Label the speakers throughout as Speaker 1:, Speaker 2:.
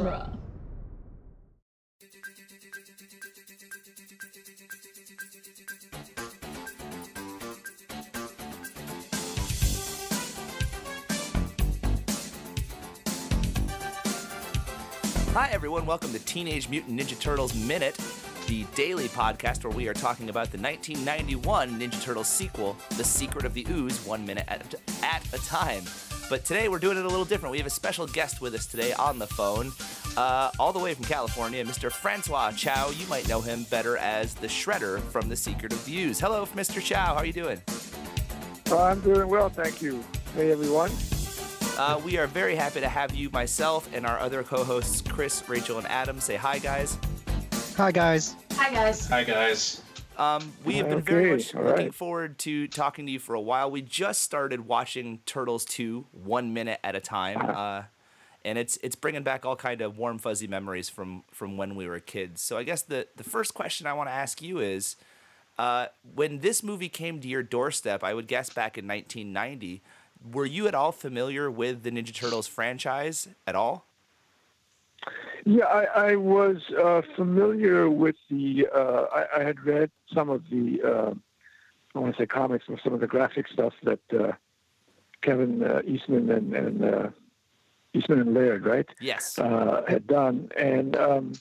Speaker 1: genre.
Speaker 2: Hi, everyone. Welcome to Teenage Mutant Ninja Turtles Minute, the daily podcast where we are talking about the 1991 Ninja Turtles sequel, The Secret of the Ooze, one minute at, at a time. But today we're doing it a little different. We have a special guest with us today on the phone, uh, all the way from California, Mr. Francois Chau. You might know him better as the Shredder from The Secret of the Ooze. Hello, Mr. Chau. How are you doing?
Speaker 3: Uh, I'm doing well, thank you. Hey, everyone.
Speaker 2: Uh, we are very happy to have you, myself, and our other co hosts, Chris, Rachel, and Adam. Say hi, guys.
Speaker 4: Hi, guys.
Speaker 1: Hi, guys.
Speaker 5: Hi guys.
Speaker 2: Um, we have been very much
Speaker 3: all
Speaker 2: looking
Speaker 3: right.
Speaker 2: forward to talking to you for a while. We just started watching Turtles 2 one minute at a time. Uh, and it's it's bringing back all kind of warm fuzzy memories from from when we were kids. So I guess the the first question I want to ask you is uh, when this movie came to your doorstep, I would guess back in 1990, were you at all familiar with the Ninja Turtles franchise at all?
Speaker 3: Yeah, I, I was uh, familiar with the. Uh, I, I had read some of the. Uh, I want to say comics or some of the graphic stuff that uh, Kevin uh, Eastman and, and Eastman and Laird, right,
Speaker 2: Yes.
Speaker 3: uh, had done, and um,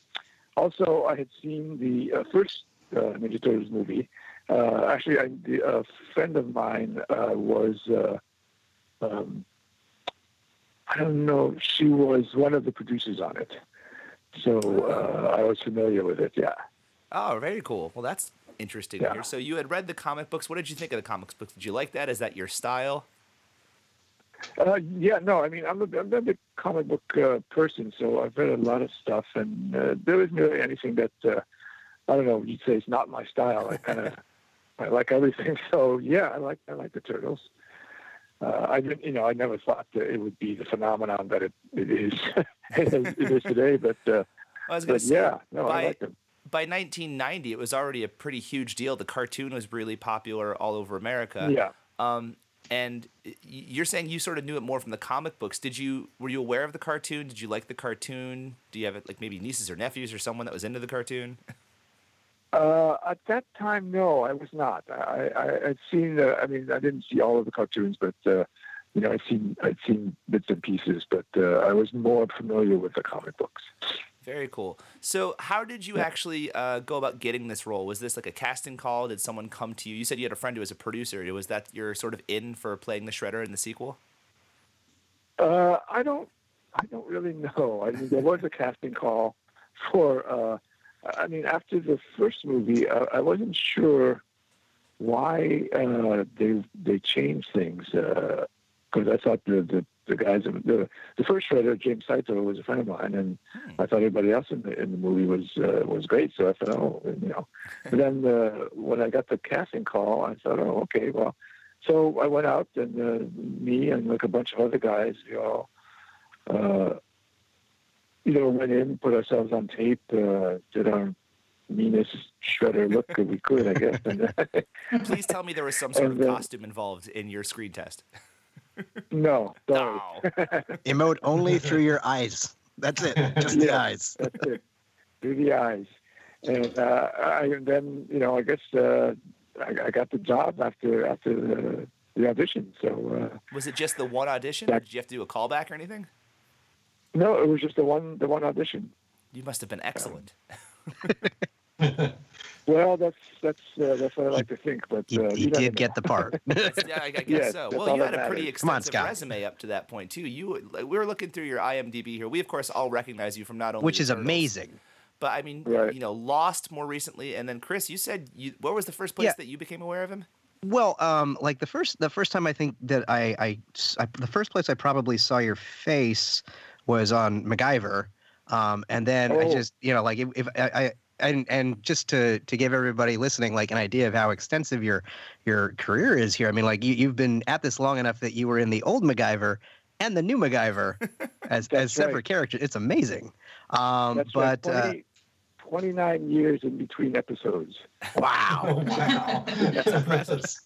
Speaker 3: also I had seen the uh, first uh, Ninja Turtles movie. Uh, actually, I, the, a friend of mine uh, was. Uh, um, I don't know. She was one of the producers on it, so uh, I was familiar with it. Yeah.
Speaker 2: Oh, very cool. Well, that's interesting
Speaker 3: Yeah.
Speaker 2: So you had read the comic books. What did you think of the comics books? Did you like that? Is that your style?
Speaker 3: Uh, yeah, no, I mean, I'm a, I'm a big comic book uh, person, so I've read a lot of stuff, and uh, there isn't really anything that uh, I don't know. You'd say it's not my style. I kind of I like everything, so yeah, I like I like the turtles. Uh, I didn't, you know, I never thought that it would be the phenomenon that it, it is it is today, but uh,
Speaker 2: I was
Speaker 3: but
Speaker 2: say,
Speaker 3: yeah, no,
Speaker 2: by,
Speaker 3: I like them.
Speaker 2: by 1990, it was already a pretty huge deal. The cartoon was really popular all over America.
Speaker 3: Yeah.
Speaker 2: Um, and you're saying you sort of knew it more from the comic books. Did you were you aware of the cartoon? Did you like the cartoon? Do you have like maybe nieces or nephews or someone that was into the cartoon?
Speaker 3: Uh, at that time, no, I was not. I, I I'd seen. Uh, I mean, I didn't see all of the cartoons, but uh, you know, I'd seen I'd seen bits and pieces. But uh, I was more familiar with the comic books.
Speaker 2: Very cool. So, how did you actually uh, go about getting this role? Was this like a casting call? Did someone come to you? You said you had a friend who was a producer. Was that your sort of in for playing the Shredder in the sequel?
Speaker 3: Uh, I don't. I don't really know. I mean, there was a casting call for. Uh, I mean, after the first movie, uh, I wasn't sure why uh, they they changed things because I thought the, the the guys the the first shredder James Saito was a friend of mine, and I thought everybody else in the in the movie was uh, was great. So I thought, oh, you know. But then uh, when I got the casting call, I thought, oh, okay, well. So I went out, and uh, me and like a bunch of other guys, you know, uh, you know, went in, put ourselves on tape, uh, did our meanest shredder look that we could, I guess.
Speaker 2: Please tell me there was some sort of
Speaker 3: And, uh,
Speaker 2: costume involved in your screen test.
Speaker 3: No, sorry.
Speaker 2: No.
Speaker 4: Emote only through your eyes. That's it. Just the
Speaker 3: Yeah.
Speaker 4: eyes.
Speaker 3: That's it. Through the eyes. And uh, I, then, you know, I guess uh, I, I got the job after after the, the audition. So uh,
Speaker 2: Was it just the one audition, or did you have to do a callback or anything?
Speaker 3: no, it was just the one the one audition.
Speaker 2: You must have been excellent.
Speaker 3: Well, that's that's uh, that's what I like to think. But
Speaker 4: He,
Speaker 3: uh,
Speaker 4: he
Speaker 3: you
Speaker 4: did
Speaker 3: know.
Speaker 4: get the part.
Speaker 2: Yeah, I, I guess
Speaker 3: Yes,
Speaker 2: so. Well, you had a pretty
Speaker 3: matters.
Speaker 4: Come on,
Speaker 2: extensive
Speaker 4: Scott.
Speaker 2: resume up to that point too. You, like, we were looking through your IMDb here. We of course all recognize you from not only
Speaker 4: Which is
Speaker 2: Turtles,
Speaker 4: amazing.
Speaker 2: But I mean,
Speaker 3: Right.
Speaker 2: you know, Lost more recently, and then Chris, you said you. Where was the first place
Speaker 4: Yeah.
Speaker 2: that you became aware of him?
Speaker 4: Well, um, like the first the first time I think that I, I, I- the first place I probably saw your face was on MacGyver, um, and then I
Speaker 3: Oh.
Speaker 4: just you know like if, if I, I and and just to to give everybody listening like an idea of how extensive your your career is here. I mean, like you you've been at this long enough that you were in the old MacGyver and the new MacGyver as as
Speaker 3: That's
Speaker 4: separate
Speaker 3: right.
Speaker 4: characters. It's amazing. Um,
Speaker 3: That's
Speaker 4: but
Speaker 3: right.
Speaker 4: uh,
Speaker 3: 29 years in between episodes.
Speaker 4: wow.
Speaker 5: Oh wow,
Speaker 2: That's impressive.
Speaker 5: It's,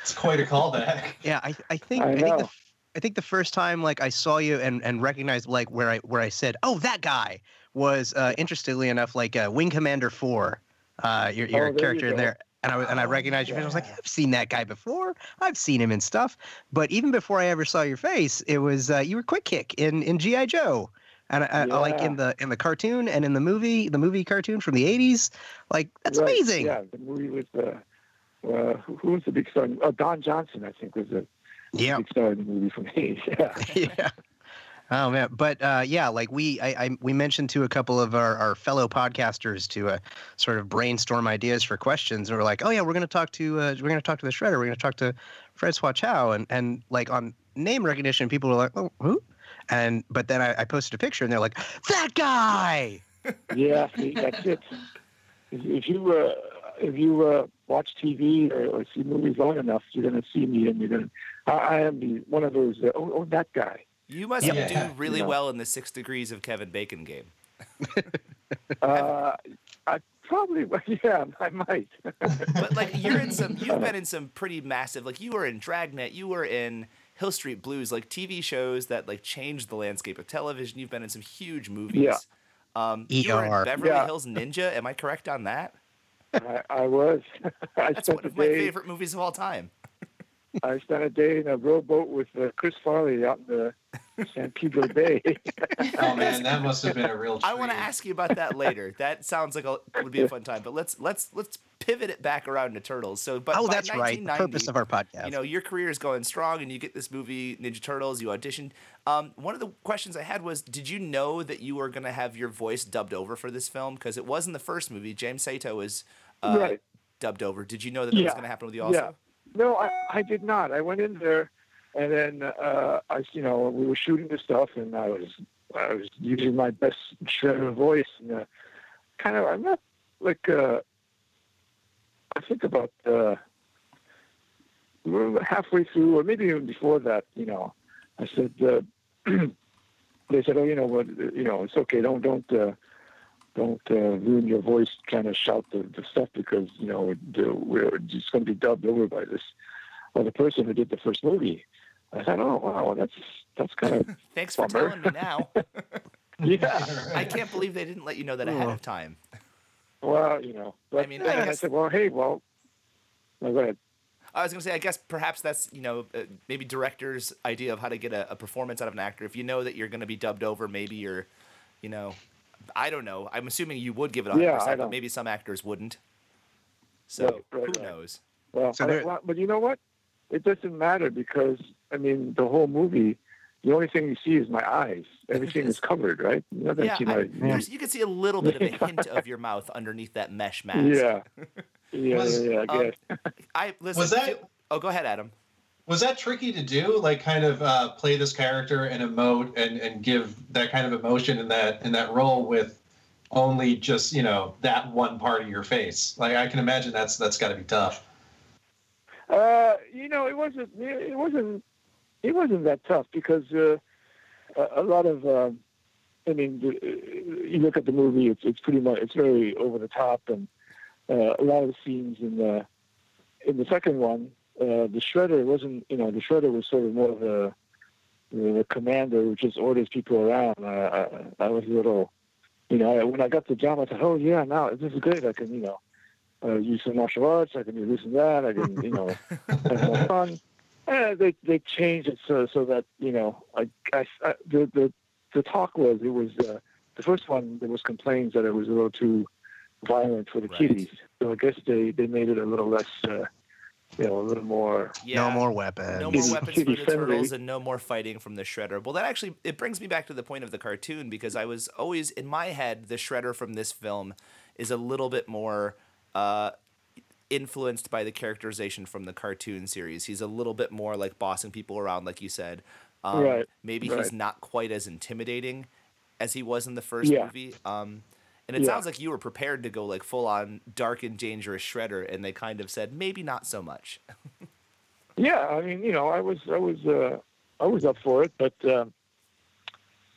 Speaker 5: it's quite a callback.
Speaker 4: Yeah, I, I think
Speaker 3: I
Speaker 4: I, think the,
Speaker 3: know.
Speaker 4: f- I think the first time like I saw you and and recognized like where I where I said, "Oh, that guy," was uh, interestingly enough like uh, Wing Commander Four. Uh, your your
Speaker 3: Oh, there you
Speaker 4: character in there, and I and I
Speaker 2: Oh,
Speaker 4: recognized your face. I was like. I've seen that guy before. I've seen him in stuff. But even before I ever saw your face, it was uh, you were Quick Kick in in GI Joe. And I, I, I like in the in the cartoon and in the movie, the movie cartoon from the '80s, like that's
Speaker 3: Right,
Speaker 4: amazing.
Speaker 3: Yeah, the movie with uh, uh, who, who was the big star? Oh, Don Johnson, I think, was the
Speaker 4: Yeah,
Speaker 3: big star in the movie from the 80s. Yeah.
Speaker 4: yeah. Oh man, but uh, yeah, like we I, I we mentioned to a couple of our, our fellow podcasters to uh, sort of brainstorm ideas for questions, and we're like, oh yeah, we're gonna talk to uh, we're gonna talk to the Shredder, we're gonna talk to Francois Chau, and and like on name recognition, people were like, oh who? And but then I, I posted a picture, and they're like, that guy.
Speaker 3: yeah, see, that's it. If, you uh, if you uh, watch TV or, or see movies long enough, you're to see me, and you're to. I, I am the one of those. Uh, oh, oh, that guy.
Speaker 2: You must
Speaker 1: Yeah.
Speaker 2: do really
Speaker 3: Yeah.
Speaker 2: well in the Six Degrees of Kevin Bacon game.
Speaker 3: Uh, I probably, yeah, I might.
Speaker 2: But like you're in some, you've been in some pretty massive. Like you were in Dragnet, you were in Hill Street Blues, like TV shows that like changed the landscape of television. You've been in some huge movies.
Speaker 3: Yeah.
Speaker 2: Um, you were
Speaker 4: ER.
Speaker 2: in Beverly
Speaker 3: Yeah.
Speaker 2: Hills Ninja. Am I correct on that?
Speaker 3: I, I was. I
Speaker 2: That's one of my
Speaker 3: day.
Speaker 2: favorite movies of all time.
Speaker 3: I spent a day in a rowboat with uh, Chris Farley out in the San Pedro Bay.
Speaker 1: Oh man, that must have been a real. Treat.
Speaker 2: I want to ask you about that later. That sounds like a, would be a fun time. But let's let's let's pivot it back around to Turtles. So, but
Speaker 4: oh, that's right. The purpose of our podcast.
Speaker 2: you know your career is going strong and you get this movie ninja turtles you auditioned um, one of the questions i had was did you know that you were going to have your voice dubbed over for this film because it was in the first movie james Saito was uh,
Speaker 3: Right.
Speaker 2: dubbed over did you know that that was going to happen with you also
Speaker 3: Yeah. No, I, I did not. I went in there, and then uh, I, you know, we were shooting the stuff, and I was, I was using my best shredder voice, and uh, kind of, I'm not like, uh, I think about, uh, halfway through, or maybe even before that, you know, I said, uh, they said, oh, you know what, you know, it's okay, don't, don't. Uh, don't uh, ruin your voice trying to shout the, the stuff because you know the, we're just going to be dubbed over by this other person who did the first movie. I thought, oh wow, that's that's kind of
Speaker 2: thanks for
Speaker 3: Bummer.
Speaker 2: telling me now
Speaker 3: yeah.
Speaker 2: i can't believe they didn't let you know that ahead of time
Speaker 3: Well, you know, but
Speaker 2: I mean,
Speaker 3: then
Speaker 2: I
Speaker 3: I,
Speaker 2: guess-
Speaker 3: said, well, hey, well, no, go ahead.
Speaker 2: I was going to say, I guess perhaps that's, you know, uh, maybe director's idea of how to get a, a performance out of an actor. If you know that you're going to be dubbed over, maybe you're, you know, I don't know. I'm assuming you would give it 100%,
Speaker 3: Yeah, I
Speaker 2: but maybe some actors wouldn't. So
Speaker 3: Right, right,
Speaker 2: who
Speaker 3: right.
Speaker 2: knows?
Speaker 3: Well,
Speaker 4: So there-
Speaker 3: well, but you know what? It doesn't matter because I mean, the whole movie. The only thing you see is my eyes. Everything is covered, right? You don't
Speaker 2: Yeah,
Speaker 3: see
Speaker 2: I,
Speaker 3: my,
Speaker 2: there's- you can see a little bit of a hint of your mouth underneath that mesh mask.
Speaker 3: yeah, yeah,
Speaker 1: Was-
Speaker 3: yeah, yeah. I
Speaker 2: Um,
Speaker 3: guess.
Speaker 2: I listen.
Speaker 1: Was that-
Speaker 2: feel- oh, go ahead, Adam.
Speaker 1: Was that tricky to do? Like, kind of uh, play this character and emote and, and give that kind of emotion in that in that role with only just you know that one part of your face. Like, I can imagine that's that's got to be tough.
Speaker 3: Uh, you know, it wasn't. It wasn't. It wasn't that tough because uh, a, lot of. Um, I mean, uh, you look at the movie; it's it's pretty much it's very over the top, and uh, a lot of the scenes in the in the second one, uh, the shredder wasn't. You know, the shredder was sort of more of a the commander who just orders people around. Uh, I, I was a little, you know, when I got the job, I thought, oh yeah, now this is great. I can, you know, uh, use some martial arts. I can do this and that. I can, you know, have more fun. And they they changed it so so that you know, I, I, I the the the talk was it was uh, the first one. There was complaints that it was a little too violent for the
Speaker 2: Right.
Speaker 3: kiddies. So I guess they they made it a little less, uh, you know, a little more.
Speaker 2: Yeah.
Speaker 4: No more weapons.
Speaker 2: No more weapons for the turtles and no more fighting from the shredder. Well, that actually it brings me back to the point of the cartoon because I was always in my head the shredder from this film is a little bit more uh, influenced by the characterization from the cartoon series. He's a little bit more like bossing people around, like you said. Um,
Speaker 3: Right,
Speaker 2: Maybe he's not quite as intimidating as he was in the first
Speaker 3: Yeah.
Speaker 2: movie. Um, and it
Speaker 3: Yeah.
Speaker 2: sounds like you were prepared to go like full on dark and dangerous shredder, and they kind of said maybe not so much.
Speaker 3: Yeah, I mean, you know, I was, I was, uh, I was up for it, but um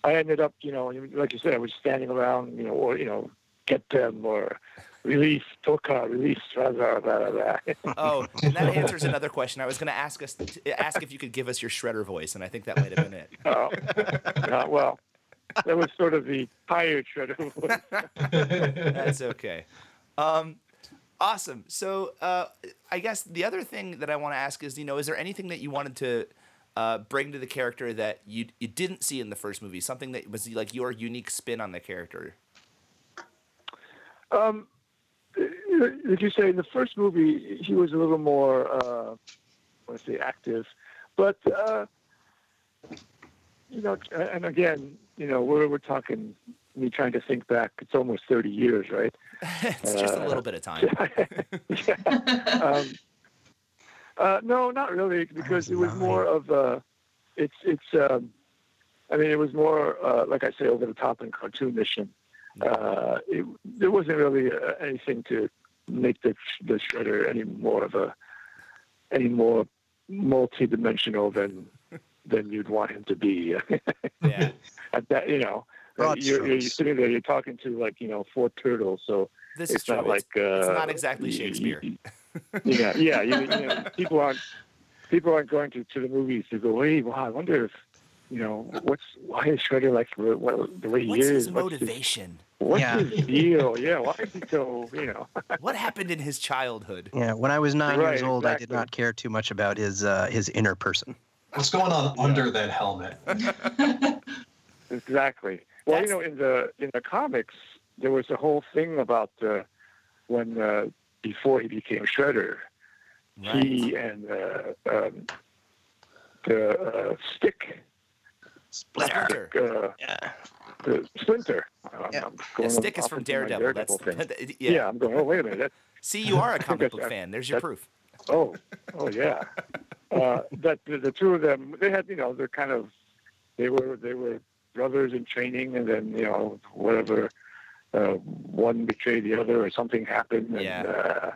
Speaker 3: I ended up, you know, like you said, I was standing around, you know, or you know, get them or release Tokka, release blah blah blah blah.
Speaker 2: Oh, and that answers another question. I was going to ask us ask if you could give us your shredder voice, and I think that might have been it.
Speaker 3: Oh, uh, well, that was sort of the tired shredder voice.
Speaker 2: That's okay. Um, awesome. So uh, I guess the other thing that I want to ask is, you know, is there anything that you wanted to uh, bring to the character that you you didn't see in the first movie? Something that was like your unique spin on the character?
Speaker 3: Um, did you say in the first movie he was a little more, uh, let's say, active, but uh, you know, and again, you know, we're we're talking me trying to think back. It's almost thirty years, right?
Speaker 2: it's just a little bit of time.
Speaker 3: yeah. um, uh, no, not really, because it was more of a. It's it's. Um, I mean, it was more uh, like I say, over the top and cartoonish, and uh, it, there wasn't really uh, anything to make the the shredder any more of a any more multi-dimensional than than you'd want him to be.
Speaker 2: yeah.
Speaker 3: At that, you know,
Speaker 4: Broad
Speaker 3: you're, you're
Speaker 4: strokes.
Speaker 3: sitting there, you're talking to like you know four turtles, so
Speaker 2: This
Speaker 3: it's
Speaker 2: is true.
Speaker 3: not like
Speaker 2: it's,
Speaker 3: uh,
Speaker 2: it's not exactly
Speaker 3: y- y-
Speaker 2: Shakespeare.
Speaker 3: yeah, yeah. You, you know, people aren't people aren't going to, to the movies to go. Hey, wow, I wonder if you know what's why is Shredder like the what, the way he
Speaker 2: What's
Speaker 3: is?
Speaker 2: his
Speaker 3: What's his,
Speaker 2: motivation?
Speaker 3: what's
Speaker 4: Yeah.
Speaker 3: his deal? Yeah, why is he so you know?
Speaker 2: What happened in his childhood?
Speaker 4: Yeah, when I was nine
Speaker 3: Right,
Speaker 4: years old, I did not care too much about his uh, his inner person.
Speaker 1: What's going on under that helmet?
Speaker 3: Exactly. Well,
Speaker 2: That's-
Speaker 3: you know, in the in the comics, there was a whole thing about uh, when uh, before he became Shredder,
Speaker 2: Right.
Speaker 3: he and uh, um, the uh, Stick,
Speaker 2: Splinter.
Speaker 3: uh,
Speaker 4: Yeah.
Speaker 3: the Splinter. I'm-
Speaker 4: Yeah.
Speaker 3: I'm
Speaker 2: Yeah, Stick is from
Speaker 3: into my
Speaker 2: Daredevil. That's
Speaker 3: thing.
Speaker 2: yeah.
Speaker 3: yeah. I'm going. Oh, wait a minute. That,
Speaker 2: See, you are a comic book fan. There's your
Speaker 3: that's-
Speaker 2: proof.
Speaker 3: Oh, oh yeah. Uh, that the, the two of them, they had, you know, they're kind of, they were they were brothers in training, and then you know whatever, uh, one betrayed the other, or something happened, and
Speaker 2: Yeah.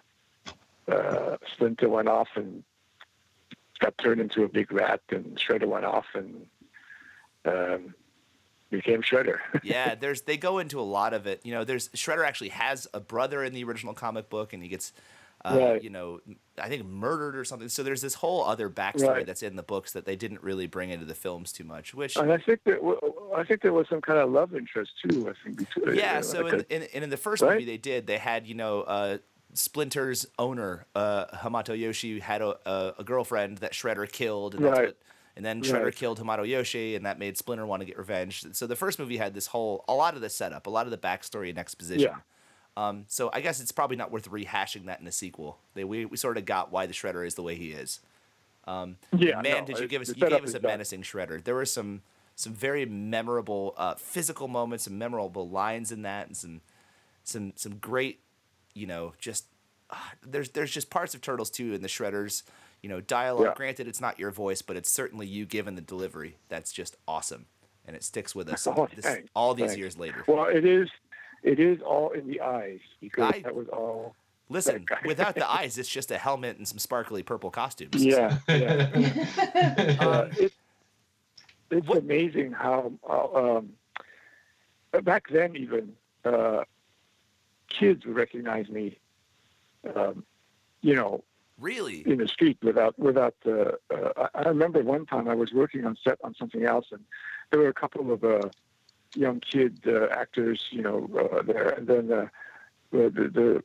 Speaker 3: uh, uh, Splinter went off and got turned into a big rat, and Shredder went off and um, became Shredder.
Speaker 2: yeah, there's they go into a lot of it. You know, there's Shredder actually has a brother in the original comic book, and he gets, uh,
Speaker 3: Right.
Speaker 2: you know, I think murdered or something. So there's this whole other backstory
Speaker 3: Right.
Speaker 2: that's in the books that they didn't really bring into the films too much. Which
Speaker 3: and I think that I think there was some kind of love interest too. I think between
Speaker 2: yeah, so in,
Speaker 3: a-
Speaker 2: in, in in the first
Speaker 3: Right?
Speaker 2: movie they did they had you know uh, Splinter's owner uh, Hamato Yoshi had a, a, a girlfriend that Shredder killed, and that's
Speaker 3: Right.
Speaker 2: what. And then Shredder
Speaker 3: Right.
Speaker 2: killed Hamato Yoshi, and that made Splinter want to get revenge. So the first movie had this whole, a lot of the setup, a lot of the backstory and exposition.
Speaker 3: Yeah.
Speaker 2: Um, so I guess it's probably not worth rehashing that in a sequel. They, we, we sort of got why the Shredder is the way he is. Um,
Speaker 3: Yeah,
Speaker 2: man,
Speaker 3: no,
Speaker 2: did you give us? You gave us a
Speaker 3: done.
Speaker 2: menacing Shredder. There were some some very memorable uh, physical moments and memorable lines in that, and some some some great, you know, just uh, there's there's just parts of Turtles too in the Shredders. You know, dialogue.
Speaker 3: Yeah.
Speaker 2: Granted, it's not your voice, but it's certainly you given the delivery. That's just awesome, and it sticks with us
Speaker 3: Oh,
Speaker 2: this- all these
Speaker 3: thanks.
Speaker 2: years later.
Speaker 3: Well, it is. It is all in the eyes because
Speaker 2: I-
Speaker 3: that was all.
Speaker 2: Listen, without the eyes, it's just a helmet and some sparkly purple costumes.
Speaker 3: Yeah, yeah.
Speaker 2: Um,
Speaker 3: Uh, it, it's
Speaker 2: what-
Speaker 3: amazing how uh, um, back then even uh, kids would recognize me. Um, you know,
Speaker 2: Really?
Speaker 3: in the street without without. Uh, uh, I I remember one time I was working on set on something else, and there were a couple of uh, young kid uh, actors, you know, uh, there, and then uh, the, the the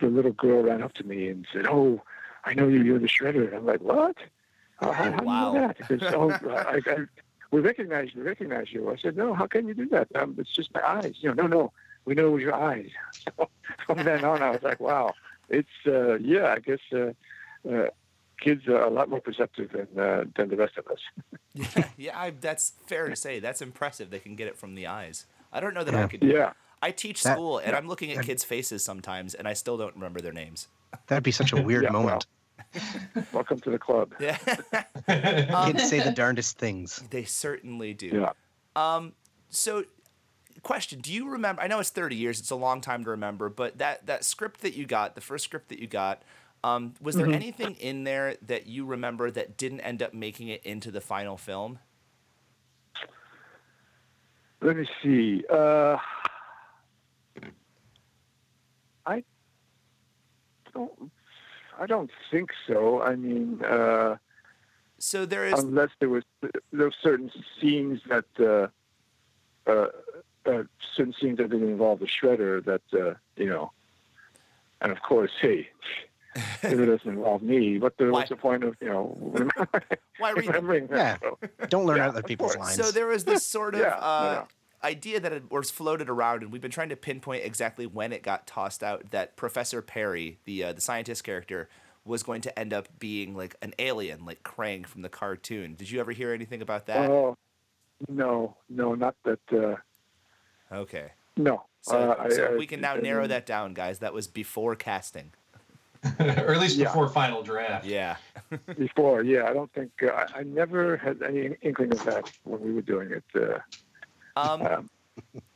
Speaker 3: the little girl ran up to me and said, "Oh, I know you. You're the shredder." And I'm like, "What? How, how, how
Speaker 2: Wow.
Speaker 3: do you know that?" Because oh, I, I, we recognize you. We recognize you. I said, "No. How can you do that? Um, it's just my eyes. You know, no, no. We know it was your eyes." So from then on, I was like, "Wow." It's uh, yeah. I guess. Uh, uh, kids are a lot more perceptive than uh, than the rest of us.
Speaker 2: Yeah, yeah. I, that's fair to say. That's impressive. They can get it from the eyes. I don't know that I could. do
Speaker 3: Yeah.
Speaker 2: I teach
Speaker 4: That-
Speaker 2: school, and I'm looking at kids' faces sometimes, and I still don't remember their names.
Speaker 4: That'd be such a weird
Speaker 3: Yeah, well.
Speaker 4: moment.
Speaker 3: Welcome to the club.
Speaker 2: Yeah, Um,
Speaker 4: Kids say the darndest things.
Speaker 2: they certainly do.
Speaker 3: Yeah.
Speaker 2: Um, so, question: Do you remember? I know it's 30 years; it's a long time to remember. But that that script that you got, the first script that you got, um, was
Speaker 3: Mm-hmm.
Speaker 2: there anything in there that you remember that didn't end up making it into the final film?
Speaker 3: Let me see. Uh, don't. I don't think so. I mean, uh,
Speaker 2: So there is
Speaker 3: unless there was there were certain scenes that uh, uh, uh, certain scenes that didn't involve the shredder that uh, you know, and of course, hey, if it doesn't involve me, what the, what's
Speaker 2: Why-
Speaker 3: the point of you know
Speaker 2: why read them?
Speaker 3: remembering that?
Speaker 4: Yeah.
Speaker 3: So,
Speaker 4: Don't learn
Speaker 3: Yeah,
Speaker 4: other people's lines.
Speaker 2: So there was this sort of
Speaker 3: Yeah,
Speaker 2: uh, idea that had, was floated around, and we've been trying to pinpoint exactly when it got tossed out. That Professor Perry, the uh, the scientist character, was going to end up being like an alien, like Krang from the cartoon. Did you ever hear anything about that?
Speaker 3: Oh no, no, not that. Uh,
Speaker 2: okay,
Speaker 3: no.
Speaker 2: so,
Speaker 3: uh,
Speaker 2: so
Speaker 3: I-
Speaker 2: we can now
Speaker 3: I
Speaker 2: narrow
Speaker 3: mean,
Speaker 2: that down, guys. That was before casting.
Speaker 1: or at least
Speaker 3: Yeah.
Speaker 1: before final draft.
Speaker 2: Yeah.
Speaker 3: before. Yeah, I don't think uh, I, I never had any inkling of that when we were doing it. Uh,
Speaker 2: Um,
Speaker 3: um,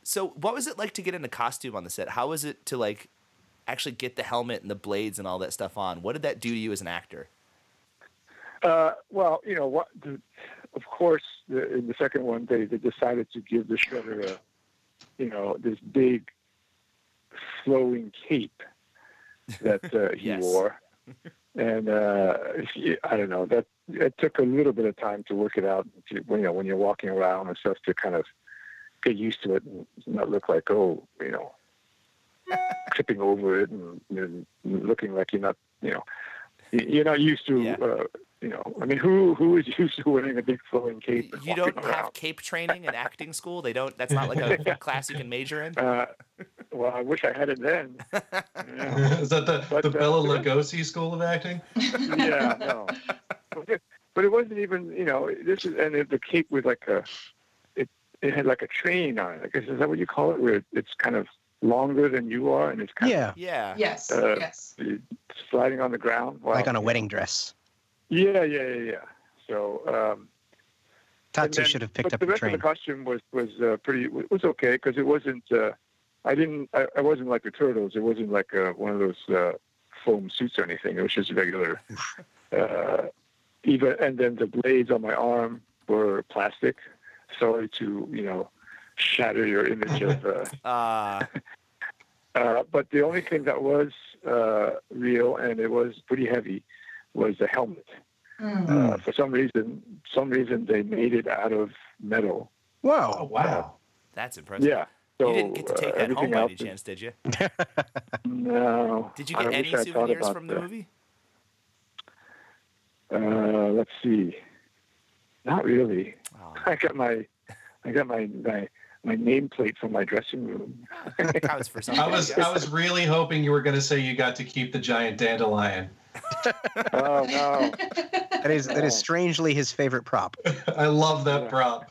Speaker 2: so what was it like to get into costume on the set? How was it to like actually get the helmet and the blades and all that stuff on? What did that do to you as an actor?
Speaker 3: Uh, well, you know what? The, of course, the, in the second one, they, they decided to give the shredder a, you know, this big flowing cape that uh, he
Speaker 2: Yes.
Speaker 3: wore, and uh, he- I don't know that it took a little bit of time to work it out. You know when you're walking around and stuff to kind of get used to it and not look like oh you know tripping over it and, and looking like you're not you know you're not used to
Speaker 2: Yeah.
Speaker 3: uh, you know I mean who who is used to wearing a big flowing cape?
Speaker 2: You don't
Speaker 3: walking
Speaker 2: have cape training in acting school. They don't. That's not like a class you can major in.
Speaker 3: Uh, well, I wish I had it then. Yeah.
Speaker 1: Is that the,
Speaker 3: But,
Speaker 1: the
Speaker 3: uh,
Speaker 1: Bela Lugosi School of Acting?
Speaker 3: yeah, no. But it, but it wasn't even, you know, this is, and it, the cape was like a, it, it had like a train on it. I guess is that what you call it? Where it's kind of longer than you are, and it's kind of
Speaker 4: yeah,
Speaker 2: Yeah.
Speaker 5: Yes.
Speaker 3: Uh,
Speaker 5: yes.
Speaker 3: sliding on the ground. Wow.
Speaker 4: like on a wedding dress.
Speaker 3: Yeah, yeah, yeah, yeah. So um, and
Speaker 4: Tatsu
Speaker 3: then-
Speaker 4: should have picked
Speaker 3: but
Speaker 4: up
Speaker 3: the
Speaker 4: the
Speaker 3: rest
Speaker 4: train.
Speaker 3: of the costume was was uh, pretty was okay because it wasn't. Uh, I didn't. I, I wasn't like the turtles. It wasn't like uh, one of those uh, foam suits or anything. It was just regular. Uh, even and then the blades on my arm were plastic. Sorry to you know shatter your image of. Uh,
Speaker 2: Uh,
Speaker 3: uh, but the only thing that was uh, real and it was pretty heavy was the helmet.
Speaker 5: Mm.
Speaker 3: Uh, for some reason, some reason they made it out of metal.
Speaker 1: Oh,
Speaker 4: Whoa.
Speaker 1: wow.
Speaker 2: that's impressive.
Speaker 3: Yeah. So,
Speaker 2: you didn't get to take
Speaker 3: uh,
Speaker 2: that home
Speaker 3: everything
Speaker 2: by any
Speaker 3: is-
Speaker 2: chance, did you?
Speaker 3: No.
Speaker 2: Did you get
Speaker 3: wish
Speaker 2: any souvenirs
Speaker 3: about
Speaker 2: from the
Speaker 3: that.
Speaker 2: movie?
Speaker 3: Uh, let's see. Not really.
Speaker 2: Oh,
Speaker 3: I got my, I got my my my nameplate from my dressing room.
Speaker 2: counts for something.
Speaker 1: I was. I was really hoping you were going to say you got to keep the giant dandelion.
Speaker 3: oh no.
Speaker 4: That is that is strangely his favorite prop.
Speaker 1: I love that prop.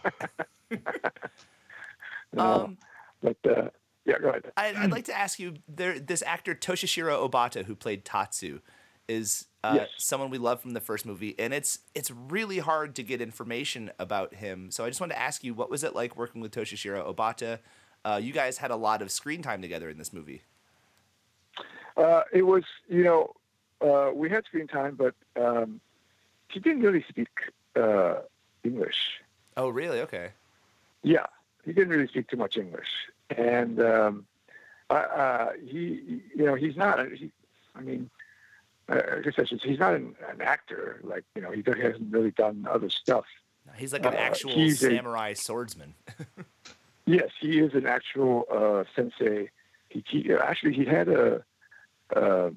Speaker 3: no.
Speaker 2: Um,
Speaker 3: but uh, yeah, go ahead.
Speaker 2: I'd, I'd like to ask you there this actor Toshishiro Obata who played Tatsu is uh,
Speaker 3: Yes.
Speaker 2: someone we love from the first movie and it's it's really hard to get information about him so I just wanted to ask you what was it like working with Toshishiro Obata uh, you guys had a lot of screen time together in this movie
Speaker 3: Uh, it was, you know, uh, we had screen time, but um, he didn't really speak uh, English.
Speaker 2: oh really okay
Speaker 3: Yeah, he didn't really speak too much English, and um, uh, uh, he, you know, he's not. He, I mean, uh, I guess I should say he's not an, an actor. Like, you know, he hasn't really done other stuff.
Speaker 2: he's like an
Speaker 3: Uh,
Speaker 2: actual
Speaker 3: he's a-
Speaker 2: samurai swordsman
Speaker 3: Yes, he is an actual uh, sensei. He, he actually he had a, uh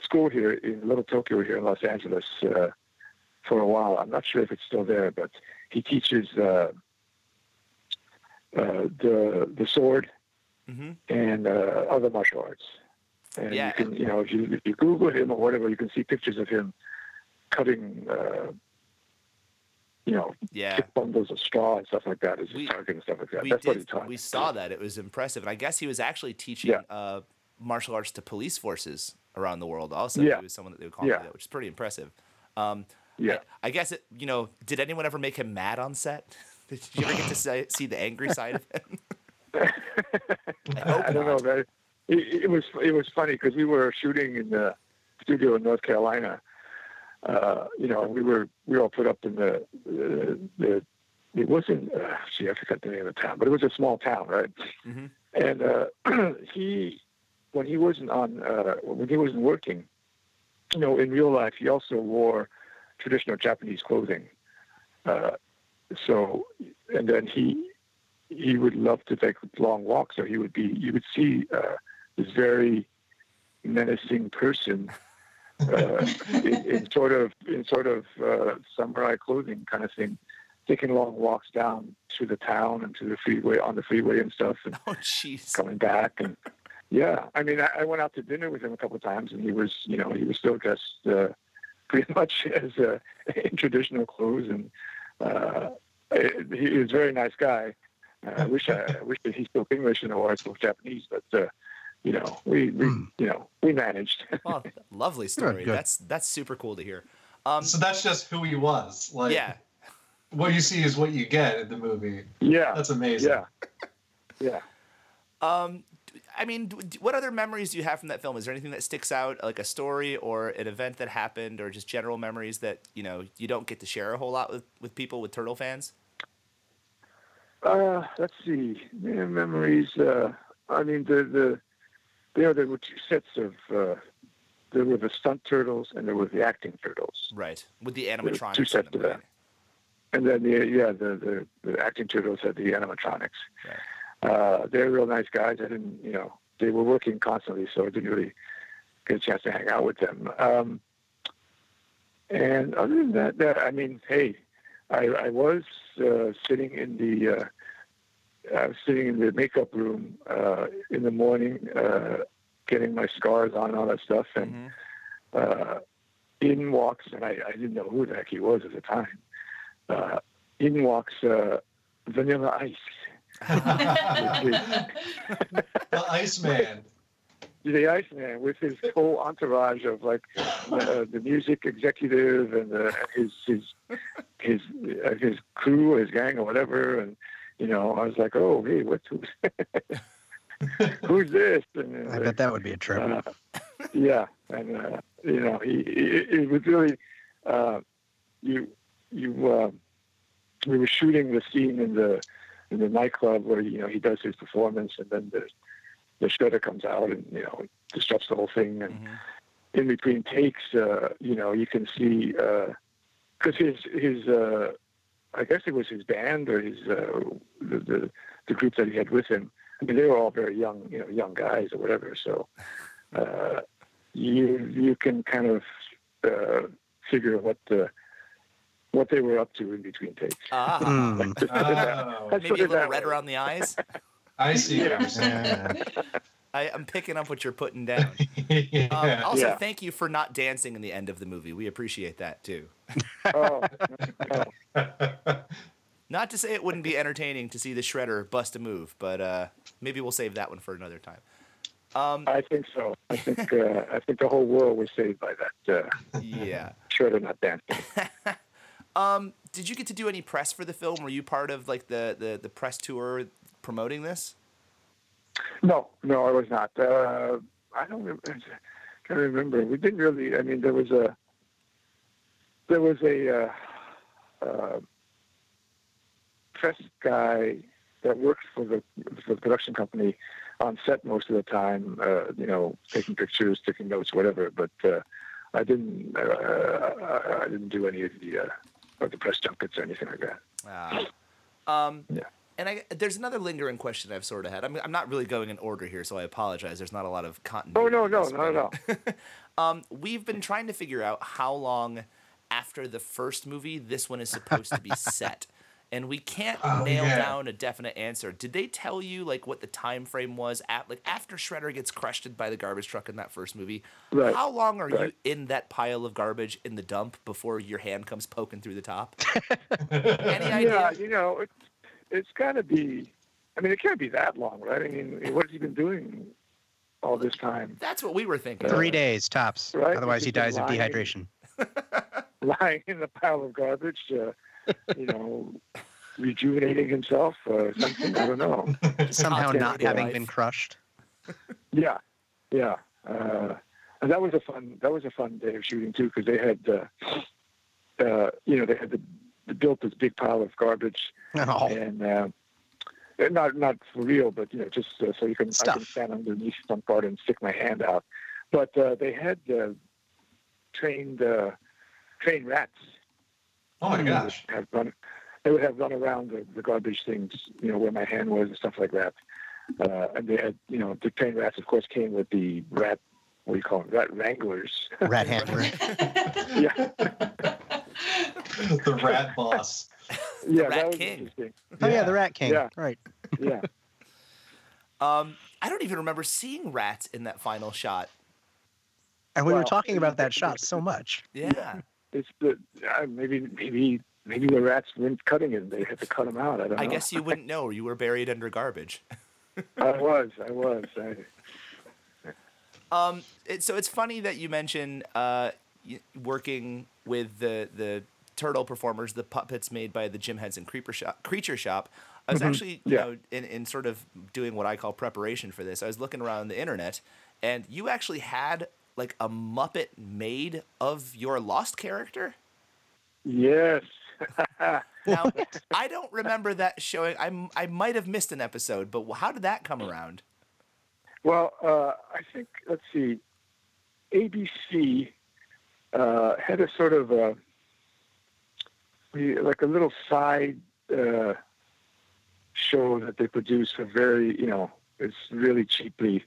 Speaker 3: school here in Little Tokyo here in Los Angeles uh, for a while. I'm not sure if it's still there, but he teaches the the sword
Speaker 2: hmm
Speaker 3: and uh, other martial arts. And
Speaker 2: Yeah.
Speaker 3: you can, you know, if you if you Google him or whatever, you can see pictures of him cutting, uh, you know,
Speaker 2: yeah
Speaker 3: bundles of straw and stuff like that as
Speaker 2: We-
Speaker 3: his target and stuff like that. That's what he
Speaker 2: did
Speaker 3: taught.
Speaker 2: we saw that it was impressive and I guess he was actually teaching
Speaker 3: Yeah.
Speaker 2: uh, martial arts to police forces around the world also
Speaker 3: Yeah.
Speaker 2: he was someone that they would call
Speaker 3: Yeah.
Speaker 2: that which is pretty impressive um,
Speaker 3: yeah.
Speaker 2: I guess it, you know. Did anyone ever make him mad on set? Did you ever get to say, see the angry side of him? I
Speaker 3: I don't know,
Speaker 2: not.
Speaker 3: man. It, it was it was funny because we were shooting in the studio in North Carolina. Uh, you know, we were we were all put up in the the, the it wasn't uh, gee I forgot the name of the town, but it was a small town, right?
Speaker 2: Mhm.
Speaker 3: And uh, he when he wasn't on uh, when he wasn't working, you know, in real life, he also wore traditional Japanese clothing. Uh, so, and then he he would love to take long walks, so he would be you would see uh, this very menacing person uh, in, in sort of in sort of uh, samurai clothing kind of thing, taking long walks down to the town and to the freeway on the freeway and stuff, and
Speaker 2: Oh,
Speaker 3: coming back and yeah i mean i, I went out to dinner with him a couple of times and he was you know he was still dressed uh, pretty much as uh, in traditional clothes and uh, he was a very nice guy uh, i wish i, I wish that he spoke english and or i spoke japanese but uh, you know we, we
Speaker 4: Hmm.
Speaker 3: you know we managed
Speaker 2: Well, lovely story.
Speaker 4: good.
Speaker 2: That's that's super cool to hear. Um,
Speaker 1: So that's just who he was. Like,
Speaker 2: yeah.
Speaker 1: what you see is what you get in the movie.
Speaker 3: yeah
Speaker 1: That's amazing.
Speaker 3: yeah yeah
Speaker 2: Um, d- I mean, what other memories do you have from that film? Is there anything that sticks out, like a story or an event that happened, or just general memories that you know you don't get to share a whole lot with, with people with turtle fans?
Speaker 3: Uh, let's see. Yeah, memories. Uh, I mean, the the know there were two sets of. Uh, there were the stunt turtles and there were the acting turtles,
Speaker 2: Right, with the animatronics. in
Speaker 3: sets of that. and then the yeah the the, the acting turtles had the animatronics. Uh, they're real nice guys. I didn't you know they were working constantly, so I didn't really get a chance to hang out with them. Um, and other than that, that I mean, hey, I, I was uh, sitting in the uh, I was sitting in the makeup room uh, in the morning, uh, getting my scars on and all that stuff, and
Speaker 2: Mhm.
Speaker 3: uh, in walks, and I, I didn't know who the heck he was at the time. Uh, in walks uh, Vanilla Ice,
Speaker 1: the Iceman.
Speaker 3: the Iceman, with his whole entourage of like uh, the music executive and uh, his his his uh, his crew, his gang, or whatever. And you know, I was like, oh, hey, what's who's, who's this? And, uh,
Speaker 4: I bet that would be a trip.
Speaker 3: Uh, yeah, and uh, you know, he, it, it was really uh, you you uh, we were shooting the scene in the in the nightclub where you know he does his performance, and then the the shredder comes out and you know disrupts the whole thing, and
Speaker 2: Mhm.
Speaker 3: in between takes, uh, you know, you can see because his his uh, I guess it was his band or his uh, the, the the group that he had with him. I mean, they were all very young, you know, young guys or whatever. So uh, you you can kind of uh, figure what the what they were up to in between takes.
Speaker 2: Ah,
Speaker 4: Mm.
Speaker 1: Oh,
Speaker 2: maybe a little
Speaker 3: that
Speaker 2: red
Speaker 3: way.
Speaker 2: around the eyes.
Speaker 1: I see.
Speaker 3: Yeah.
Speaker 2: I, I'm picking up what you're putting down.
Speaker 1: yeah.
Speaker 2: Um, also,
Speaker 3: Yeah.
Speaker 2: thank you for not dancing in the end of the movie. We appreciate that too.
Speaker 3: Oh, no.
Speaker 2: Not to say it wouldn't be entertaining to see the shredder bust a move, but uh, maybe we'll save that one for another time. Um,
Speaker 3: I think so. I think uh, I think the whole world was saved by that. Uh,
Speaker 2: yeah.
Speaker 3: Shredder not dancing.
Speaker 2: Um, did you get to do any press for the film? Were you part of like the the, the press tour promoting this?
Speaker 3: No, no, I was not. Uh, I don't. Remember, can't remember. We didn't really. I mean, there was a there was a uh, uh, press guy that worked for the for the production company on set most of the time. Uh, you know, taking pictures, taking notes, whatever. But uh, I didn't. Uh, I, I didn't do any of the of the press junkets or anything like that.
Speaker 2: Ah. um,
Speaker 3: Yeah.
Speaker 2: And I, there's another lingering question I've sort of had. I'm, I'm not really going in order here, so I apologize. There's not a lot of continuity.
Speaker 3: Oh no, no,
Speaker 2: this,
Speaker 3: no,
Speaker 2: but-
Speaker 3: no.
Speaker 2: Um, we've been trying to figure out how long after the first movie this one is supposed to be set, and we can't
Speaker 1: Oh,
Speaker 2: nail
Speaker 1: yeah.
Speaker 2: down a definite answer. Did they tell you like what the time frame was at like after Shredder gets crushed by the garbage truck in that first movie?
Speaker 3: Right,
Speaker 2: How long are you in that pile of garbage in the dump before your hand comes poking through the top? Any idea?
Speaker 3: Yeah, you know, it's it's got to be. I mean, it can't be that long, right? I mean, what has he been doing all this time?
Speaker 2: That's what we were thinking.
Speaker 4: Three days tops.
Speaker 3: Right,
Speaker 4: Otherwise, he
Speaker 3: he's been
Speaker 4: dies of dehydration.
Speaker 3: Lying in the pile of garbage, uh, you know, rejuvenating himself or something. I don't know.
Speaker 4: Somehow not having
Speaker 2: life.
Speaker 4: been crushed.
Speaker 3: Yeah, yeah. Uh, and that was a fun. That was a fun day of shooting too, because they had, uh, uh, you know, they had the, they built this big pile of garbage
Speaker 4: Oh,
Speaker 3: and uh, not not for real, but you know, just uh, so you can I can stand underneath some part and stick my hand out. But uh, they had uh, trained uh, trained rats.
Speaker 1: Oh my gosh.
Speaker 3: Have run, they would have run around the, the garbage things, you know, where my hand was and stuff like that. Uh, and they had, you know, the trained rats, of course, came with the rat. What do you call them? Rat wranglers.
Speaker 4: Rat handler.
Speaker 3: yeah,
Speaker 1: the rat boss.
Speaker 3: yeah,
Speaker 2: Rat
Speaker 3: that was
Speaker 2: King.
Speaker 3: interesting.
Speaker 4: Oh yeah, the Rat King.
Speaker 3: Yeah.
Speaker 4: Right.
Speaker 3: Yeah.
Speaker 2: Um, I don't even remember seeing rats in that final shot.
Speaker 4: And we were talking about that shot so much.
Speaker 2: Yeah.
Speaker 3: It's the uh, maybe maybe maybe the rats weren't cutting it. They had to cut them out. I don't
Speaker 2: I
Speaker 3: know.
Speaker 2: guess you wouldn't know. You were buried under garbage.
Speaker 3: I was. I was. I,
Speaker 2: Um, it, so it's funny that you mention uh, working with the the turtle performers, the puppets made by the Jim Henson Creeper Shop, Creature Shop. I was actually, you
Speaker 3: Yeah.
Speaker 2: know, in, in sort of doing what I call preparation for this. I was looking around the internet, and you actually had like a Muppet made of your Lost character.
Speaker 3: yes.
Speaker 2: Now, I don't remember that showing. I I might have missed an episode, but how did that come around?
Speaker 3: Well, uh, I think let's see, ABC uh, had a sort of a like a little side uh, show that they produced for very, you know, it's really cheaply,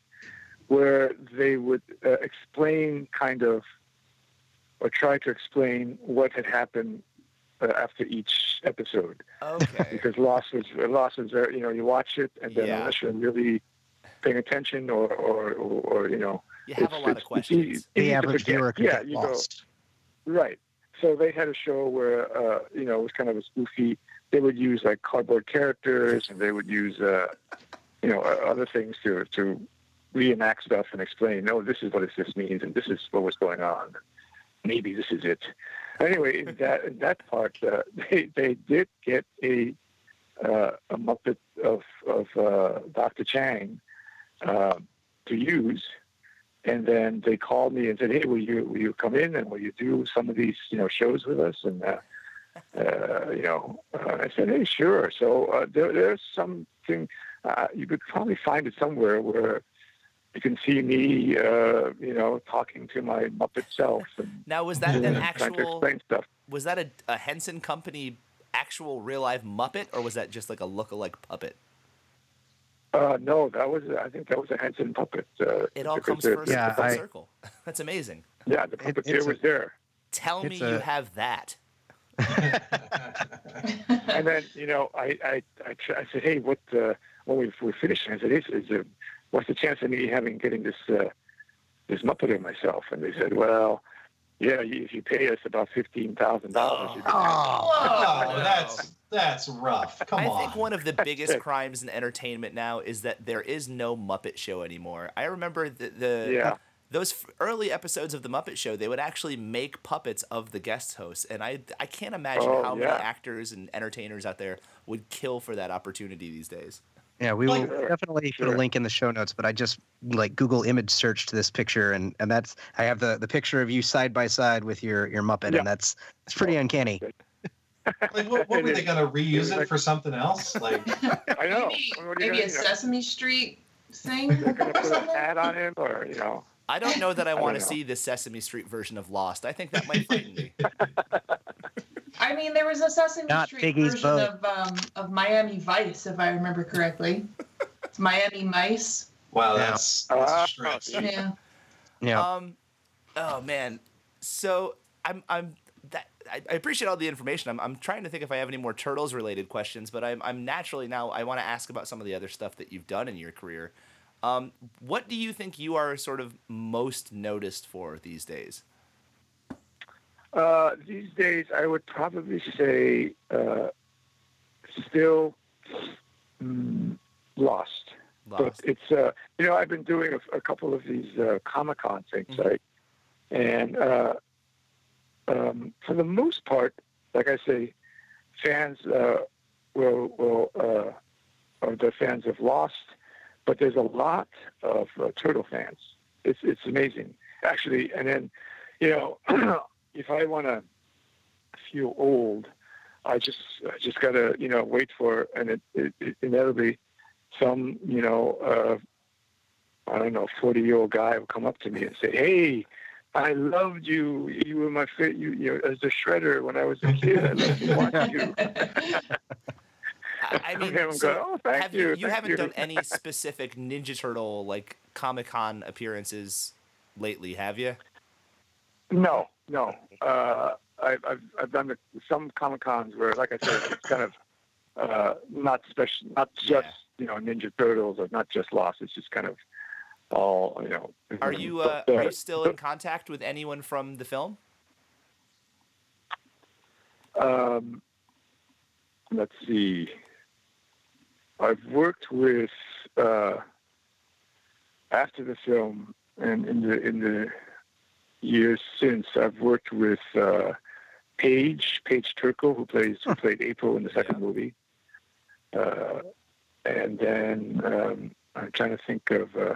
Speaker 3: where they would uh, explain kind of or try to explain what had happened uh, after each episode
Speaker 2: Okay.
Speaker 3: because Lost was Lost was very you know you watch it and then
Speaker 2: Yeah.
Speaker 3: unless you're really paying attention or or or, or you know
Speaker 2: You have a
Speaker 3: it's-
Speaker 2: lot of
Speaker 3: it's- it's
Speaker 2: questions.
Speaker 3: easy
Speaker 4: The
Speaker 3: to
Speaker 4: average viewer could
Speaker 3: yeah
Speaker 4: get
Speaker 3: you
Speaker 4: lost.
Speaker 3: go right so they had a show where uh, you know it was kind of a spoofy they would use like cardboard characters and they would use uh, you know uh, other things to to reenact stuff and explain no this is what this means and this is what was going on maybe this is it anyway that that part uh, they they did get a uh, a Muppet of of uh, Dr. Chang uh, to use, and then they called me and said, "Hey, will you will you come in and will you do some of these you know shows with us?" And uh, uh, you know, uh, I said, "Hey, sure." So there, there's something uh, you could probably find it somewhere where. You can see me, uh, you know, talking to my Muppet self and
Speaker 2: Now, was that an
Speaker 3: trying to
Speaker 2: actual?
Speaker 3: explain stuff.
Speaker 2: Was that a, a Henson Company actual real life Muppet, or was that just like a look-alike puppet?
Speaker 3: Uh, no, that was I think that was a Henson puppet. Uh,
Speaker 2: It all comes
Speaker 3: the-
Speaker 2: first
Speaker 4: Yeah,
Speaker 2: full
Speaker 4: I-
Speaker 2: circle. That's amazing.
Speaker 3: Yeah, the
Speaker 4: It-
Speaker 3: puppeteer
Speaker 4: a-
Speaker 3: was there.
Speaker 2: Tell me
Speaker 4: It's
Speaker 2: you have that.
Speaker 3: And then, you know, I I, I, I said, hey, what, uh, when we we finished, I said, is, is there, what's the chance of me having getting this uh, this Muppet of myself? And they said, well, yeah, you, if you pay us about fifteen thousand dollars, you can have
Speaker 4: Oh,
Speaker 1: Oh, that's that's rough. Come
Speaker 2: I
Speaker 1: on.
Speaker 2: I think one of the biggest crimes in entertainment now is that there is no Muppet Show anymore. I remember the, the
Speaker 3: Yeah.
Speaker 2: those early episodes of the Muppet Show. They would actually make puppets of the guest hosts, and I I can't imagine
Speaker 3: Oh,
Speaker 2: how many actors and entertainers out there would kill for that opportunity these days.
Speaker 4: Yeah. We will
Speaker 3: Sure,
Speaker 4: definitely put a link in the show notes. But I just like Google image searched this picture, and and that's I have the the picture of you side by side with your your Muppet,
Speaker 3: Yeah.
Speaker 4: and that's it's pretty oh, uncanny.
Speaker 1: like, what, what were they gonna reuse it for something else? Like,
Speaker 3: I know.
Speaker 5: Maybe,
Speaker 3: What
Speaker 5: maybe a
Speaker 3: know,
Speaker 5: Sesame Street thing
Speaker 3: They're gonna put a
Speaker 5: something.
Speaker 3: on him, or you know.
Speaker 2: I don't know that I
Speaker 3: don't
Speaker 2: want to
Speaker 3: know.
Speaker 2: see the Sesame Street version of Lost. I think that might frighten me.
Speaker 5: I mean, there was a Sesame
Speaker 4: Not
Speaker 5: Street
Speaker 4: Piggy's
Speaker 5: version
Speaker 4: boat.
Speaker 5: of um, of Miami Vice, if I remember correctly. It's Miami Mice.
Speaker 1: wow,
Speaker 4: Yeah.
Speaker 1: that's, that's
Speaker 3: Ah,
Speaker 1: stretch.
Speaker 5: Yeah.
Speaker 4: Yeah.
Speaker 2: Um, oh man. So I'm I'm that I, I appreciate all the information. I'm I'm trying to think if I have any more turtles related questions, but I'm I'm naturally now I want to ask about some of the other stuff that you've done in your career. Um, what do you think you are sort of most noticed for these days?
Speaker 3: Uh, these days, I would probably say uh, still mm, lost. But it's uh, you know I've been doing a, a couple of these uh, Comic Con things,
Speaker 2: Mhm.
Speaker 3: right? And uh, um, for the most part, like I say, fans uh, will will uh, are the fans of Lost, but there's a lot of uh, Turtle fans. It's it's amazing actually. And then you know if I want to feel old, I just I just gotta you know wait for and it, it, it inevitably some you know uh, I don't know forty year old guy will come up to me and say, "Hey, I loved you. You were my favorite. You, you know, as a shredder when I was a kid. I loved to watch you.
Speaker 2: I, I mean,
Speaker 3: I'm
Speaker 2: so
Speaker 3: going, oh,
Speaker 2: have
Speaker 3: you.
Speaker 2: you, you haven't
Speaker 3: you.
Speaker 2: done any specific Ninja Turtle like Comic Con appearances lately, have you?
Speaker 3: No, no. Uh, I've, I've I've done the, some comic cons where, like I said, it's kind of uh, not special, not just
Speaker 2: Yeah.
Speaker 3: you know Ninja Turtles or not just Lost. It's just kind of all you know.
Speaker 2: Are you uh, are you still in contact with anyone from the film?
Speaker 3: Um, let's see. I've worked with uh, after the film and in the in the years since. I've worked with uh, Paige Paige Turco, who plays who played April in the second movie, uh, and then um, I'm trying to think of. Uh,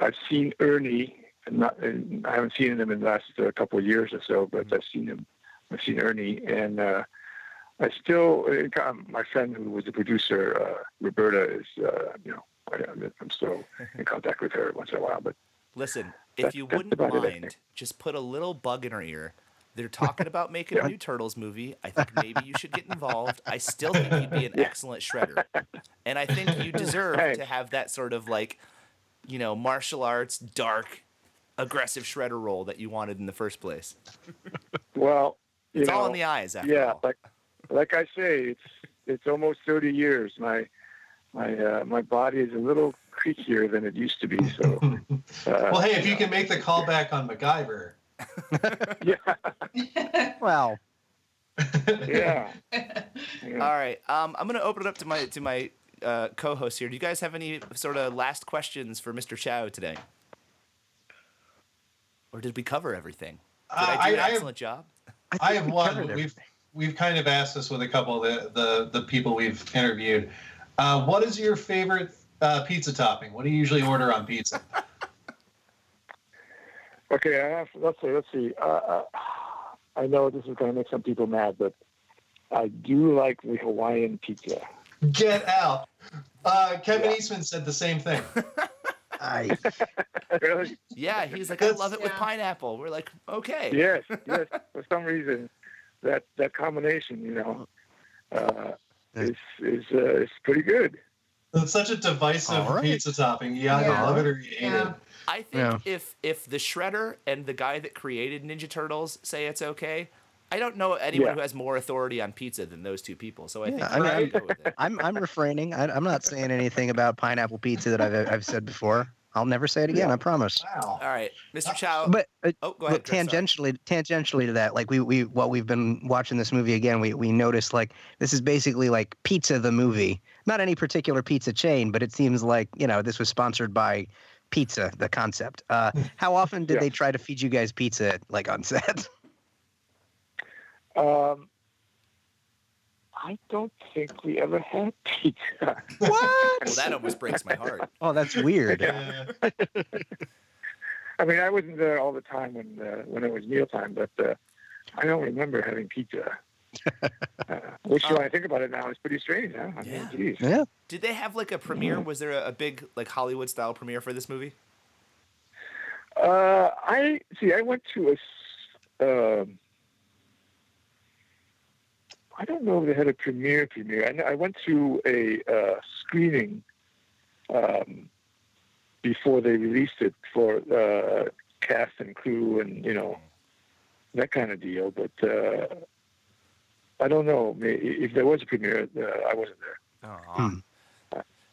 Speaker 3: I've seen Ernie. And not, and I haven't seen him in the last uh, couple of years or so, but I've seen him I've seen Ernie, and uh, I still, uh, my friend who was the producer, uh, Roberta, is, uh, you know, I, I'm still in contact with her once in a while. But
Speaker 2: Listen, if you wouldn't
Speaker 3: about it, I
Speaker 2: mind, just put a little bug in our ear. They're talking about making a new Turtles movie. I think maybe you should get involved. I still think you'd be an excellent shredder. And I think you deserve to have that sort of like, you know, martial arts, dark, aggressive shredder role that you wanted in the first place.
Speaker 3: well,
Speaker 2: It's
Speaker 3: know,
Speaker 2: all in the eyes, after
Speaker 3: yeah,
Speaker 2: all.
Speaker 3: like like I say, it's it's almost 30 years. My my uh, my body is a little creakier than it used to be. So,
Speaker 1: well, hey, if you can make the callback on MacGyver,
Speaker 3: yeah,
Speaker 4: Well,
Speaker 3: yeah. yeah.
Speaker 2: All right. Um, I'm gonna open it up to my to my uh, co-host here. Do you guys have any sort of last questions for Mr. Chau today? Or did we cover everything? Did
Speaker 1: Uh,
Speaker 2: I do
Speaker 1: I,
Speaker 2: an
Speaker 1: I have,
Speaker 2: excellent job?
Speaker 4: I,
Speaker 1: I have
Speaker 4: we
Speaker 1: one.
Speaker 4: covered
Speaker 1: We've
Speaker 4: everything.
Speaker 1: we've kind of asked this with a couple of the the, the people we've interviewed. Uh, what is your favorite uh, pizza topping? What do you usually order on pizza?
Speaker 3: Okay, I have, let's see, let's see. Uh, uh, I know this is going to make some people mad, but I do like the Hawaiian pizza.
Speaker 1: Get out. Uh, Kevin
Speaker 3: Yeah.
Speaker 1: Eastman said the same thing.
Speaker 4: I,
Speaker 3: really?
Speaker 2: Yeah, he's like, I love it with pineapple. We're like, okay.
Speaker 3: Yes, yes. For some reason, that that combination, you know, uh, is is uh, is pretty good.
Speaker 1: It's such a divisive
Speaker 4: All right.
Speaker 1: pizza topping. You either
Speaker 5: Yeah.
Speaker 1: love it or you hate
Speaker 5: Yeah.
Speaker 1: it.
Speaker 2: I think
Speaker 4: Yeah.
Speaker 2: if if the shredder and the guy that created Ninja Turtles say it's okay, I don't know anyone
Speaker 3: Yeah.
Speaker 2: who has more authority on pizza than those two people. So I
Speaker 4: Yeah,
Speaker 2: think
Speaker 4: I
Speaker 2: we
Speaker 1: mean,
Speaker 2: should go with it.
Speaker 4: I'm I'm refraining. I, I'm not saying anything about pineapple pizza that I've I've said before. I'll never say it again.
Speaker 3: Yeah.
Speaker 4: I promise.
Speaker 1: Wow.
Speaker 2: All right, Mr. Chau.
Speaker 4: But uh,
Speaker 2: oh, go ahead.
Speaker 4: Look,
Speaker 2: Chris, sorry.
Speaker 4: tangentially, tangentially to that, like we we while we've been watching this movie again, we we noticed like this is basically like Pizza the movie. Not any particular pizza chain, but it seems like you know this was sponsored by Pizza, the concept. Uh, how often did
Speaker 3: Yeah.
Speaker 4: they try to feed you guys pizza like on set?
Speaker 3: Um, I don't think we ever had pizza.
Speaker 4: what?
Speaker 2: Well, that almost breaks my heart.
Speaker 4: Oh, that's weird.
Speaker 1: Yeah.
Speaker 3: I mean, I wasn't there all the time when uh, when it was mealtime, but uh, I don't remember having pizza. Uh, which, when I think about it now, is pretty strange. Huh? I
Speaker 2: Yeah.
Speaker 3: mean, geez.
Speaker 4: Yeah.
Speaker 2: Did they have like a premiere? Was there a, a big like Hollywood style premiere for this movie?
Speaker 3: Uh, I see. I went to a. s- Um, I don't know if they had a premiere premiere. I, I went to a uh, screening um, before they released it for uh, cast and crew and you know that kind of deal. But uh, I don't know if there was a premiere. Uh, I wasn't there.
Speaker 2: Oh.
Speaker 4: Hmm.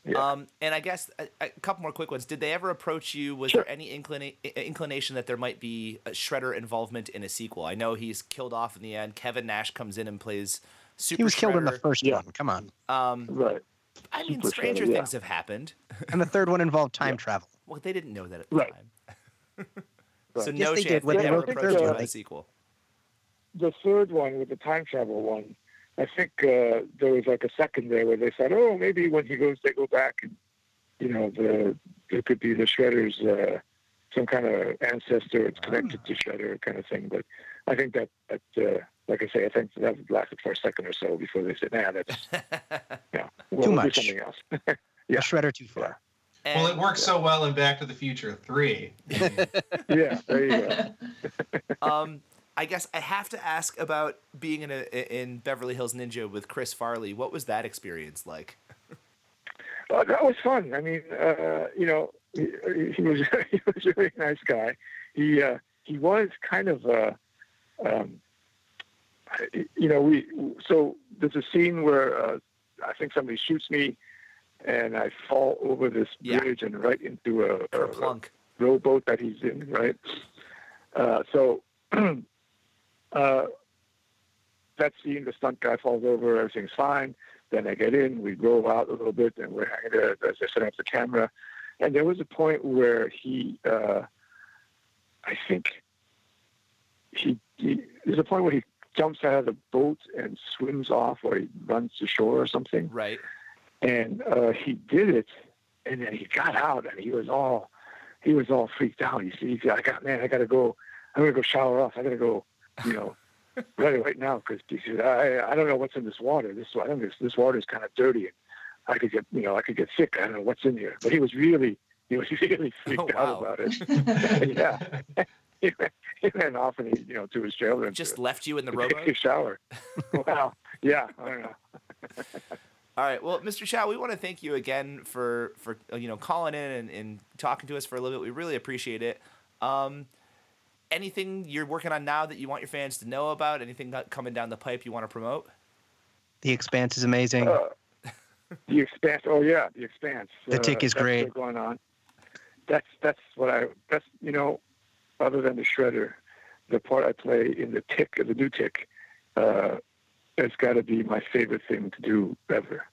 Speaker 3: Yeah.
Speaker 2: Um, and I guess a, a couple more quick ones. Did they ever approach you? Was
Speaker 3: Sure.
Speaker 2: there any inclina- inclination that there might be a Shredder involvement in a sequel? I know he's killed off in the end. Kevin Nash comes in and plays Super
Speaker 4: He was killed in the first
Speaker 3: Yeah.
Speaker 4: one. Come on.
Speaker 2: Um,
Speaker 3: Right.
Speaker 2: I mean,
Speaker 3: Super
Speaker 2: stranger
Speaker 3: Shredder, yeah.
Speaker 2: things have happened.
Speaker 4: And the third one involved time
Speaker 3: Yeah.
Speaker 4: travel.
Speaker 2: Well, they didn't know that at the
Speaker 3: Right.
Speaker 2: time.
Speaker 3: Right.
Speaker 2: So
Speaker 3: Yes,
Speaker 2: no
Speaker 4: they
Speaker 2: chance
Speaker 4: did when
Speaker 2: they
Speaker 3: they
Speaker 2: ever
Speaker 3: were-
Speaker 2: approached
Speaker 3: third
Speaker 2: you
Speaker 3: one.
Speaker 2: about a sequel.
Speaker 3: The third one with the time travel one, I think uh, there was like a second there where they said, "Oh, maybe when he goes, they go back, and you know, the there could be the Shredder's uh, some kind of ancestor. It's connected to Shredder, kind of thing." But I think that that uh, like I say, I think that lasted for a second or so before they said, "Nah, that's yeah, we'll
Speaker 4: Too
Speaker 3: do
Speaker 4: much.
Speaker 3: something else."
Speaker 4: A shredder too far.
Speaker 1: well, it works so well in Back to the Future Three.
Speaker 3: Yeah, there you go.
Speaker 2: um, I guess I have to ask about being in a in Beverly Hills Ninja with Chris Farley. What was that experience like?
Speaker 3: Uh, that was fun. I mean, uh, you know, he, he was he was a really nice guy. He uh, he was kind of uh, um, you know we so there's a scene where uh, I think somebody shoots me and I fall over this
Speaker 2: Yeah.
Speaker 3: bridge and right into a, a, a rowboat that he's in, right? Uh, so uh, that scene, the stunt guy falls over, everything's fine. Then I get in, we roll out a little bit, and we're hanging there as I set up the camera. And there was a point where he, uh, I think, he, he there's a point where he jumps out of the boat and swims off, or he runs to shore or something
Speaker 2: Right.
Speaker 3: and uh, he did it, and then he got out, and he was all he was all freaked out. He said, "I got man, I got to go. I'm gonna go shower off. I got to go, you know, right right now because he said I I don't know what's in this water. This I think this this water is kind of dirty, and I could get you know I could get sick. I don't know what's in here." But he was really he was really freaked
Speaker 2: Oh,
Speaker 3: out about it. yeah. He ran, he ran off and he, you know, to his trailer
Speaker 2: Just
Speaker 3: to,
Speaker 2: left you in the
Speaker 3: to take a
Speaker 2: rowboat.
Speaker 3: shower. wow. Yeah. I don't know.
Speaker 2: All right. Well, Mr. Chau, we want to thank you again for for uh, you know calling in and, and talking to us for a little bit. We really appreciate it. Um, anything you're working on now that you want your fans to know about? Anything got coming down the pipe you want to promote?
Speaker 4: The Expanse is amazing.
Speaker 3: Uh, the expanse. Oh yeah, the expanse.
Speaker 4: The Tick is great.
Speaker 3: going on. That's that's what I. That's you know, other than the shredder, the part I play in the tick, the new tick, uh, has got to be my favorite thing to do ever.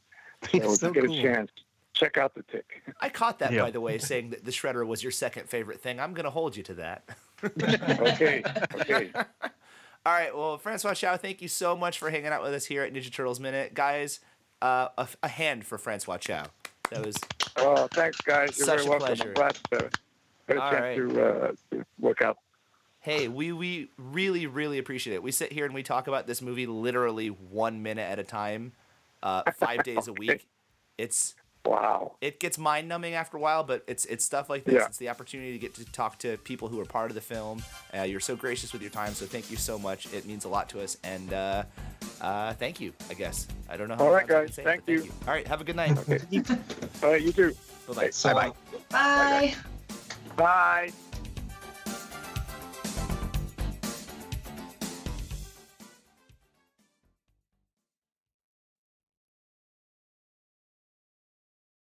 Speaker 4: It's
Speaker 3: So,
Speaker 4: so
Speaker 3: to get
Speaker 4: cool.
Speaker 3: a chance, check out the tick.
Speaker 2: I caught that
Speaker 4: Yeah.
Speaker 2: by the way, saying that the shredder was your second favorite thing. I'm gonna hold you to that.
Speaker 3: Okay. Okay.
Speaker 2: All right. Well, Francois Chau, thank you so much for hanging out with us here at Ninja Turtles Minute, guys. Uh, a, a hand for Francois Chau. That was
Speaker 3: Oh, thanks, guys. You're
Speaker 2: Such
Speaker 3: very
Speaker 2: a
Speaker 3: welcome.
Speaker 2: pleasure.
Speaker 3: I'm glad to get a
Speaker 2: All
Speaker 3: chance
Speaker 2: right.
Speaker 3: to, uh, to work out.
Speaker 2: Hey, we we really really appreciate it. We sit here and we talk about this movie literally one minute at a time, uh, five days a week. It's
Speaker 3: Wow.
Speaker 2: it gets mind numbing after a while, but it's it's stuff like this.
Speaker 3: Yeah.
Speaker 2: It's the opportunity to get to talk to people who are part of the film. Uh, you're so gracious with your time, so thank you so much. It means a lot to us, and uh, uh, thank you. I guess I don't know. How
Speaker 3: All
Speaker 2: else
Speaker 3: right,
Speaker 2: I can
Speaker 3: guys.
Speaker 2: say it,
Speaker 3: Thank you.
Speaker 2: All right, have a good night.
Speaker 3: Okay. All right. You too.
Speaker 2: Bye bye.
Speaker 1: So,
Speaker 4: Bye-bye.
Speaker 5: Bye.
Speaker 3: Bye.